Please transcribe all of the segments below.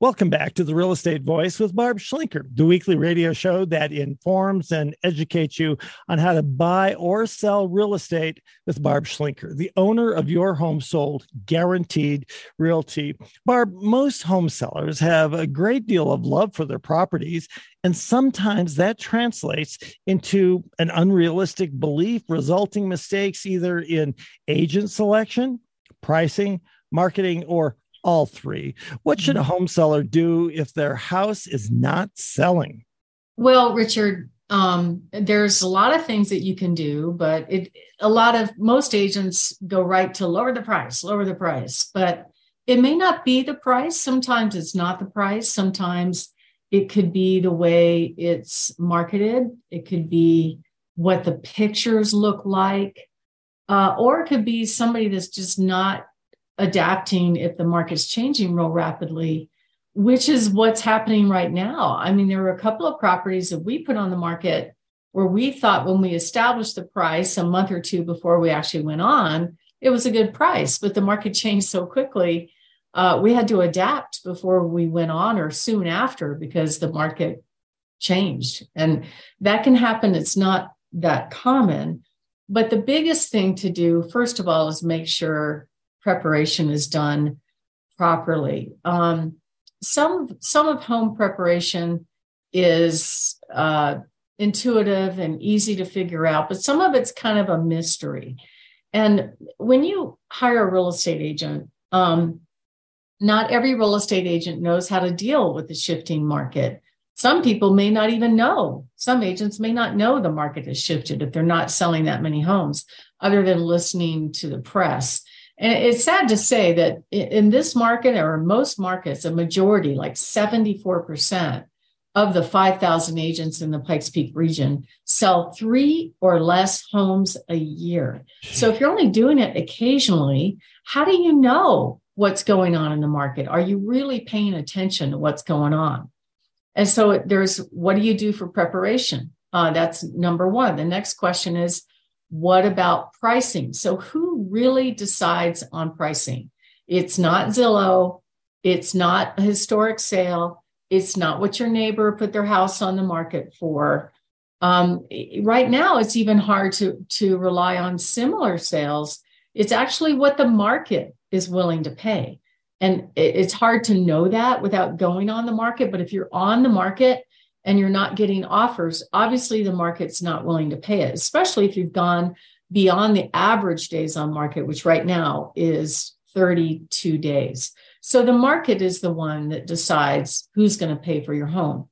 Welcome back to the Real Estate Voice with Barb Schlinker, the weekly radio show that informs and educates you on how to buy or sell real estate with Barb Schlinker, the owner of your home sold guaranteed realty. Barb, most home sellers have a great deal of love for their properties, and sometimes that translates into an unrealistic belief, resulting mistakes either in agent selection, pricing, marketing, or all three. What should a mm-hmm. home seller do if their house is not selling? Well, Richard, um, there's a lot of things that you can do, but it a lot of most agents go right to lower the price, lower the price, but it may not be the price. Sometimes it's not the price. Sometimes it could be the way it's marketed. It could be what the pictures look like, uh, or it could be somebody that's just not adapting if the market's changing real rapidly, which is what's happening right now. I mean, there were a couple of properties that we put on the market where we thought when we established the price a month or two before we actually went on, it was a good price, but the market changed so quickly. Uh, we had to adapt before we went on or soon after because the market changed. And that can happen. It's not that common. But the biggest thing to do, first of all, is make sure preparation is done properly. Um, some some of home preparation is uh, intuitive and easy to figure out, but some of it's kind of a mystery. And when you hire a real estate agent, um, not every real estate agent knows how to deal with the shifting market. Some people may not even know. Some agents may not know the market has shifted if they're not selling that many homes, other than listening to the press. And it's sad to say that in this market or most markets, a majority, like 74% of the 5,000 agents in the Pikes Peak region sell three or less homes a year. So if you're only doing it occasionally, how do you know what's going on in the market? Are you really paying attention to what's going on? And so there's what do you do for preparation? Uh, that's number one. The next question is, what about pricing? So, who really decides on pricing? It's not Zillow, it's not a historic sale, it's not what your neighbor put their house on the market for. Um, right now, it's even hard to, to rely on similar sales. It's actually what the market is willing to pay. And it's hard to know that without going on the market. But if you're on the market, and you're not getting offers, obviously the market's not willing to pay it, especially if you've gone beyond the average days on market, which right now is 32 days. So the market is the one that decides who's going to pay for your home.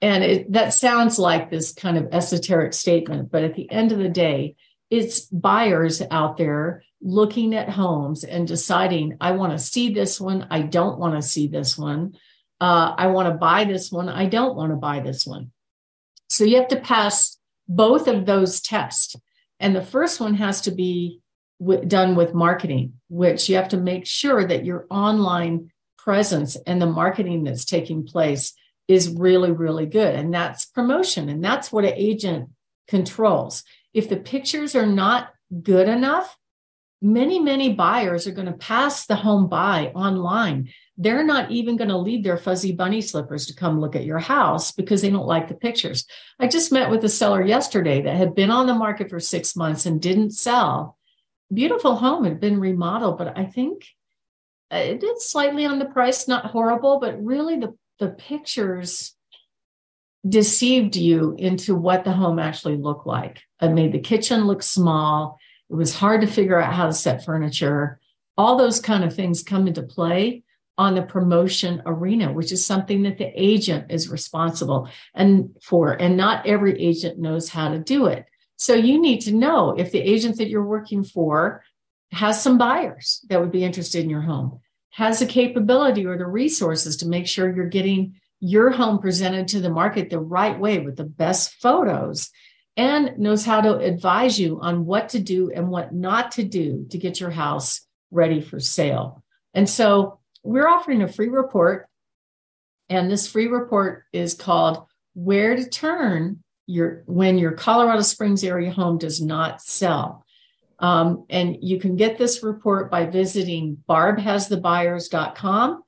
And it, that sounds like this kind of esoteric statement, but at the end of the day, it's buyers out there looking at homes and deciding, I want to see this one, I don't want to see this one uh, I want to buy this one. I don't want to buy this one. So you have to pass both of those tests. And the first one has to be w- done with marketing, which you have to make sure that your online presence and the marketing that's taking place is really, really good. And that's promotion. And that's what an agent controls. If the pictures are not good enough, many, many buyers are going to pass the home buy online they're not even going to leave their fuzzy bunny slippers to come look at your house because they don't like the pictures. I just met with a seller yesterday that had been on the market for six months and didn't sell. Beautiful home had been remodeled, but I think uh, it did slightly on the price, not horrible, but really the, the pictures deceived you into what the home actually looked like. It made the kitchen look small. It was hard to figure out how to set furniture. All those kind of things come into play on the promotion arena, which is something that the agent is responsible and for, and not every agent knows how to do it. So you need to know if the agent that you're working for has some buyers that would be interested in your home, has the capability or the resources to make sure you're getting your home presented to the market the right way with the best photos and knows how to advise you on what to do and what not to do to get your house ready for sale. And so we're offering a free report. And this free report is called Where to Turn Your When Your Colorado Springs Area Home Does Not Sell. Um, and you can get this report by visiting barbhasthebuyers.com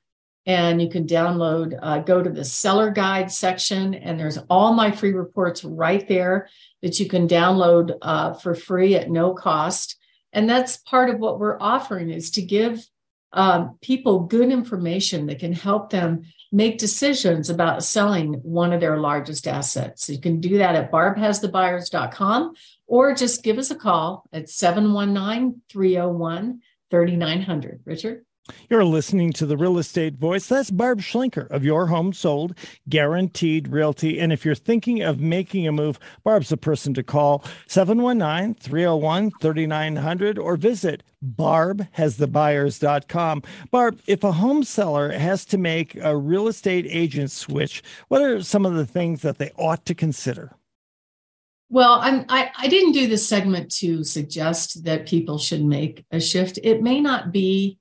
and you can download, uh, go to the seller guide section, and there's all my free reports right there that you can download uh, for free at no cost. And that's part of what we're offering is to give um, people good information that can help them make decisions about selling one of their largest assets. So you can do that at barbhasthebuyers.com or just give us a call at 719 301 3900. Richard? You're listening to the Real Estate Voice. That's Barb Schlinker of Your Home Sold, Guaranteed Realty. And if you're thinking of making a move, Barb's the person to call 719 301 3900 or visit barbhasthebuyers.com. Barb, if a home seller has to make a real estate agent switch, what are some of the things that they ought to consider? Well, I'm, I, I didn't do this segment to suggest that people should make a shift. It may not be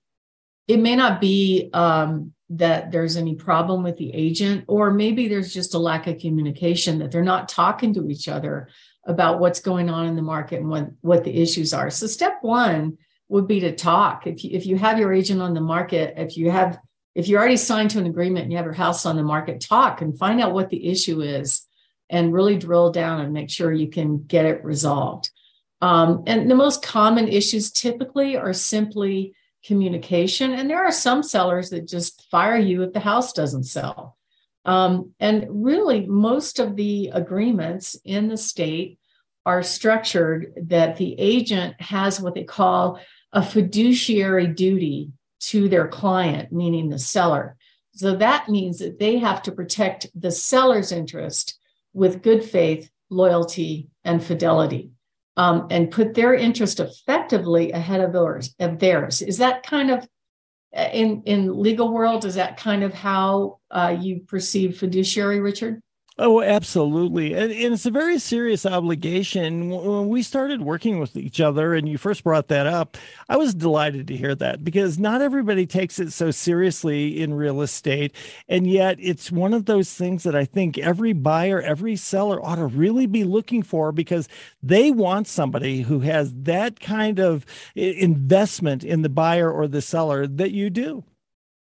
it may not be um, that there's any problem with the agent, or maybe there's just a lack of communication that they're not talking to each other about what's going on in the market and what, what the issues are. So, step one would be to talk. If you, if you have your agent on the market, if you have if you're already signed to an agreement and you have your house on the market, talk and find out what the issue is and really drill down and make sure you can get it resolved. Um, and the most common issues typically are simply communication. And there are some sellers that just fire you if the house doesn't sell. Um, and really, most of the agreements in the state are structured that the agent has what they call a fiduciary duty to their client, meaning the seller. So that means that they have to protect the seller's interest with good faith, loyalty, and fidelity um, and put their interest effectively ahead of theirs. Of theirs. Is that kind of uh, in in legal world? Is that kind of how uh, you perceive fiduciary, Richard? Oh, absolutely. And, and, it's a very serious obligation. When we started working with each other and you first brought that up, I was delighted to hear that because not everybody takes it so seriously in real estate. And yet it's one of those things that I think every buyer, every seller ought to really be looking for because they want somebody who has that kind of investment in the buyer or the seller that you do.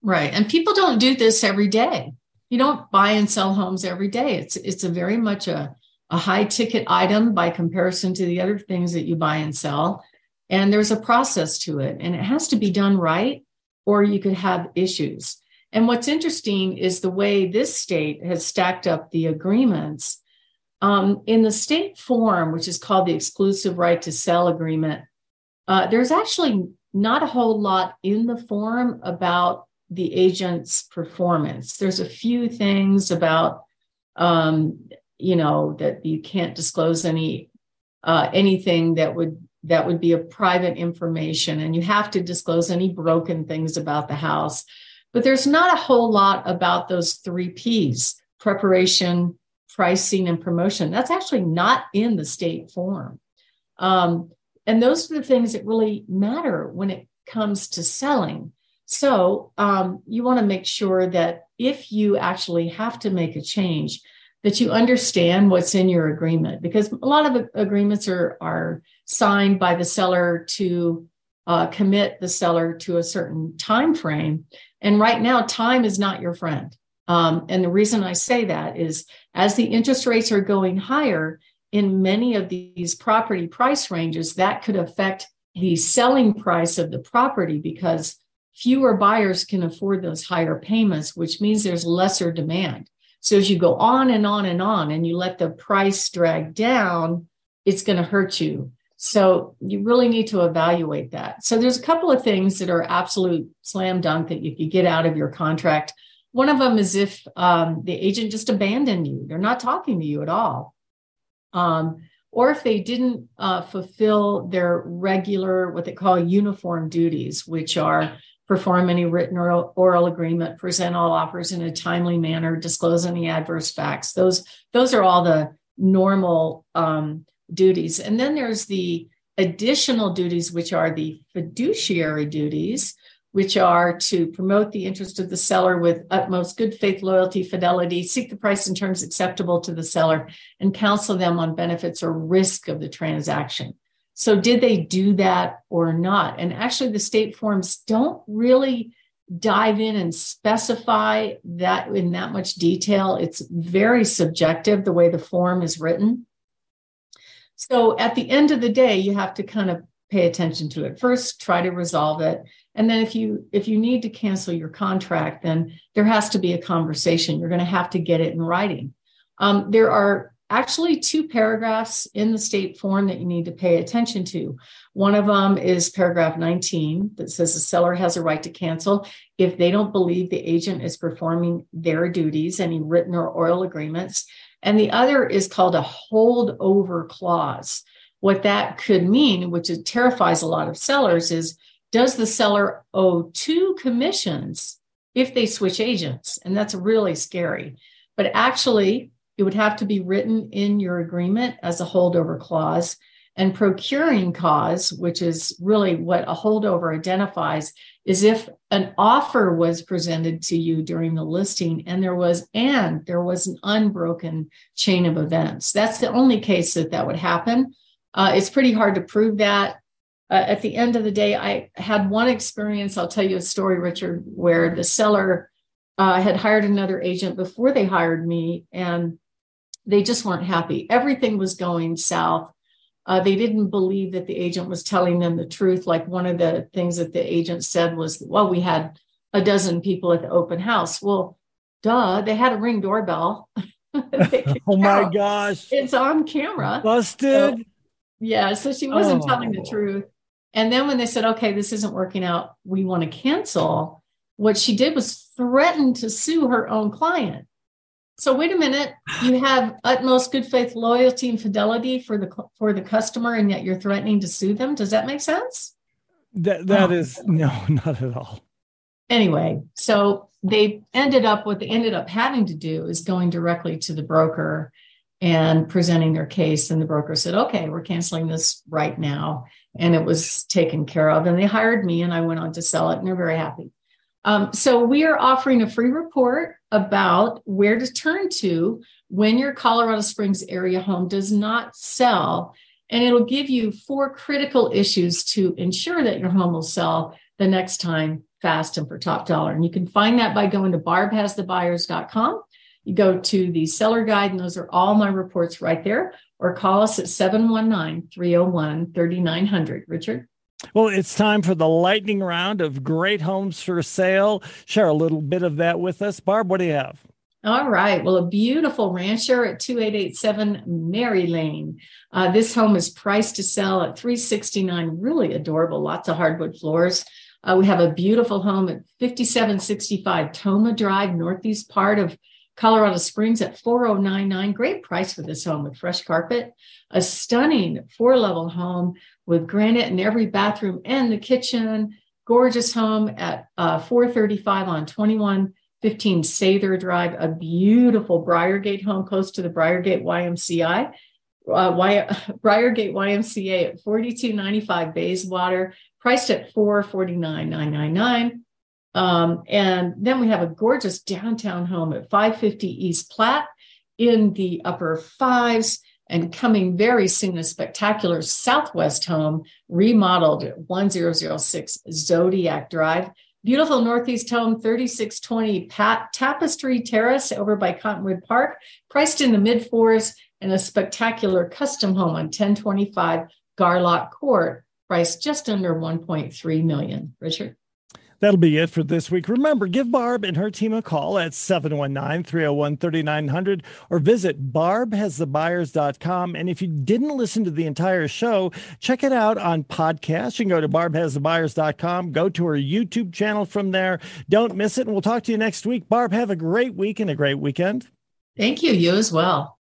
Right. And people don't do this every day you don't buy and sell homes every day. It's it's a very much a, a high ticket item by comparison to the other things that you buy and sell. And there's a process to it, and it has to be done right, or you could have issues. And what's interesting is the way this state has stacked up the agreements. Um, in the state form, which is called the exclusive right to sell agreement, uh, there's actually not a whole lot in the form about the agent's performance. There's a few things about, um, you know, that you can't disclose any uh, anything that would that would be a private information, and you have to disclose any broken things about the house. But there's not a whole lot about those three P's: preparation, pricing, and promotion. That's actually not in the state form. Um, and those are the things that really matter when it comes to selling. So um, you want to make sure that if you actually have to make a change, that you understand what's in your agreement because a lot of agreements are are signed by the seller to uh, commit the seller to a certain time frame and right now time is not your friend. Um, and the reason i say that is as the interest rates are going higher in many of these property price ranges that could affect the selling price of the property because fewer buyers can afford those higher payments, which means there's lesser demand. So as you go on and on and on and you let the price drag down, it's going to hurt you. So you really need to evaluate that. So there's a couple of things that are absolute slam dunk that you could get out of your contract. One of them is if um, the agent just abandoned you, they're not talking to you at all. Um, or if they didn't uh, fulfill their regular, what they call uniform duties, which are perform any written or oral agreement, present all offers in a timely manner, disclose any adverse facts. Those, those are all the normal um, duties. And then there's the additional duties, which are the fiduciary duties, which are to promote the interest of the seller with utmost good faith, loyalty, fidelity, seek the price and terms acceptable to the seller, and counsel them on benefits or risk of the transaction. So, did they do that or not? And actually, the state forms don't really dive in and specify that in that much detail. It's very subjective the way the form is written. So at the end of the day, you have to kind of pay attention to it. First, try to resolve it. And then if you if you need to cancel your contract, then there has to be a conversation. You're going to have to get it in writing. Um, there are actually two paragraphs in the state form that you need to pay attention to. One of them is paragraph 19 that says the seller has a right to cancel if they don't believe the agent is performing their duties, any written or oral agreements. And the other is called a holdover clause. What that could mean, which terrifies a lot of sellers, is does the seller owe two commissions if they switch agents? And that's really scary. But actually, it would have to be written in your agreement as a holdover clause. And procuring cause, which is really what a holdover identifies, is if an offer was presented to you during the listing and there was and there was an unbroken chain of events. That's the only case that that would happen. Uh, it's pretty hard to prove that. Uh, at the end of the day, I had one experience. I'll tell you a story, Richard, where the seller uh, had hired another agent before they hired me, and they just weren't happy. Everything was going south. Uh, they didn't believe that the agent was telling them the truth. Like one of the things that the agent said was, well, we had a dozen people at the open house. Well, duh, they had a ring doorbell. oh my gosh. It's on camera. Busted. So, yeah. So she wasn't oh. telling the truth. And then when they said, okay, this isn't working out, we want to cancel, what she did was threaten to sue her own client. So wait a minute, you have utmost good faith loyalty and fidelity for the for the customer and yet you're threatening to sue them. Does that make sense? That that oh. is no, not at all. Anyway, so they ended up what they ended up having to do is going directly to the broker and presenting their case and the broker said, "Okay, we're canceling this right now." And it was taken care of and they hired me and I went on to sell it and they're very happy. Um, so we are offering a free report about where to turn to when your Colorado Springs area home does not sell. And it'll give you four critical issues to ensure that your home will sell the next time fast and for top dollar. And you can find that by going to barbhasthebuyers.com. You go to the seller guide, and those are all my reports right there, or call us at 719 301 3900. Richard? Well, it's time for the lightning round of great homes for sale. Share a little bit of that with us. Barb, what do you have? All right. Well, a beautiful rancher at 2887 Mary Lane. Uh, this home is priced to sell at 369. Really adorable. Lots of hardwood floors. Uh, we have a beautiful home at 5765 Toma Drive, northeast part of Colorado Springs at 4099. Great price for this home with fresh carpet. A stunning four level home with granite in every bathroom and the kitchen. Gorgeous home at uh, 435 on 2115 Sather Drive. A beautiful Briargate home close to the Briargate YMCI. Uh, y- Briargate YMCA at 4295 Bayswater, priced at 449,999. Um, and then we have a gorgeous downtown home at 550 East Platte in the upper fives and coming very soon a spectacular southwest home remodeled at 1006 Zodiac Drive. Beautiful northeast home, 3620 Pat Tapestry Terrace over by Cottonwood Park, priced in the mid fours, and a spectacular custom home on 1025 Garlock Court, priced just under 1.3 million. Richard? That'll be it for this week. Remember, give Barb and her team a call at 719 301 3900 or visit barbhasthebuyers.com. And if you didn't listen to the entire show, check it out on podcast. You can go to barbhasthebuyers.com, go to her YouTube channel from there. Don't miss it. And we'll talk to you next week. Barb, have a great week and a great weekend. Thank you. You as well.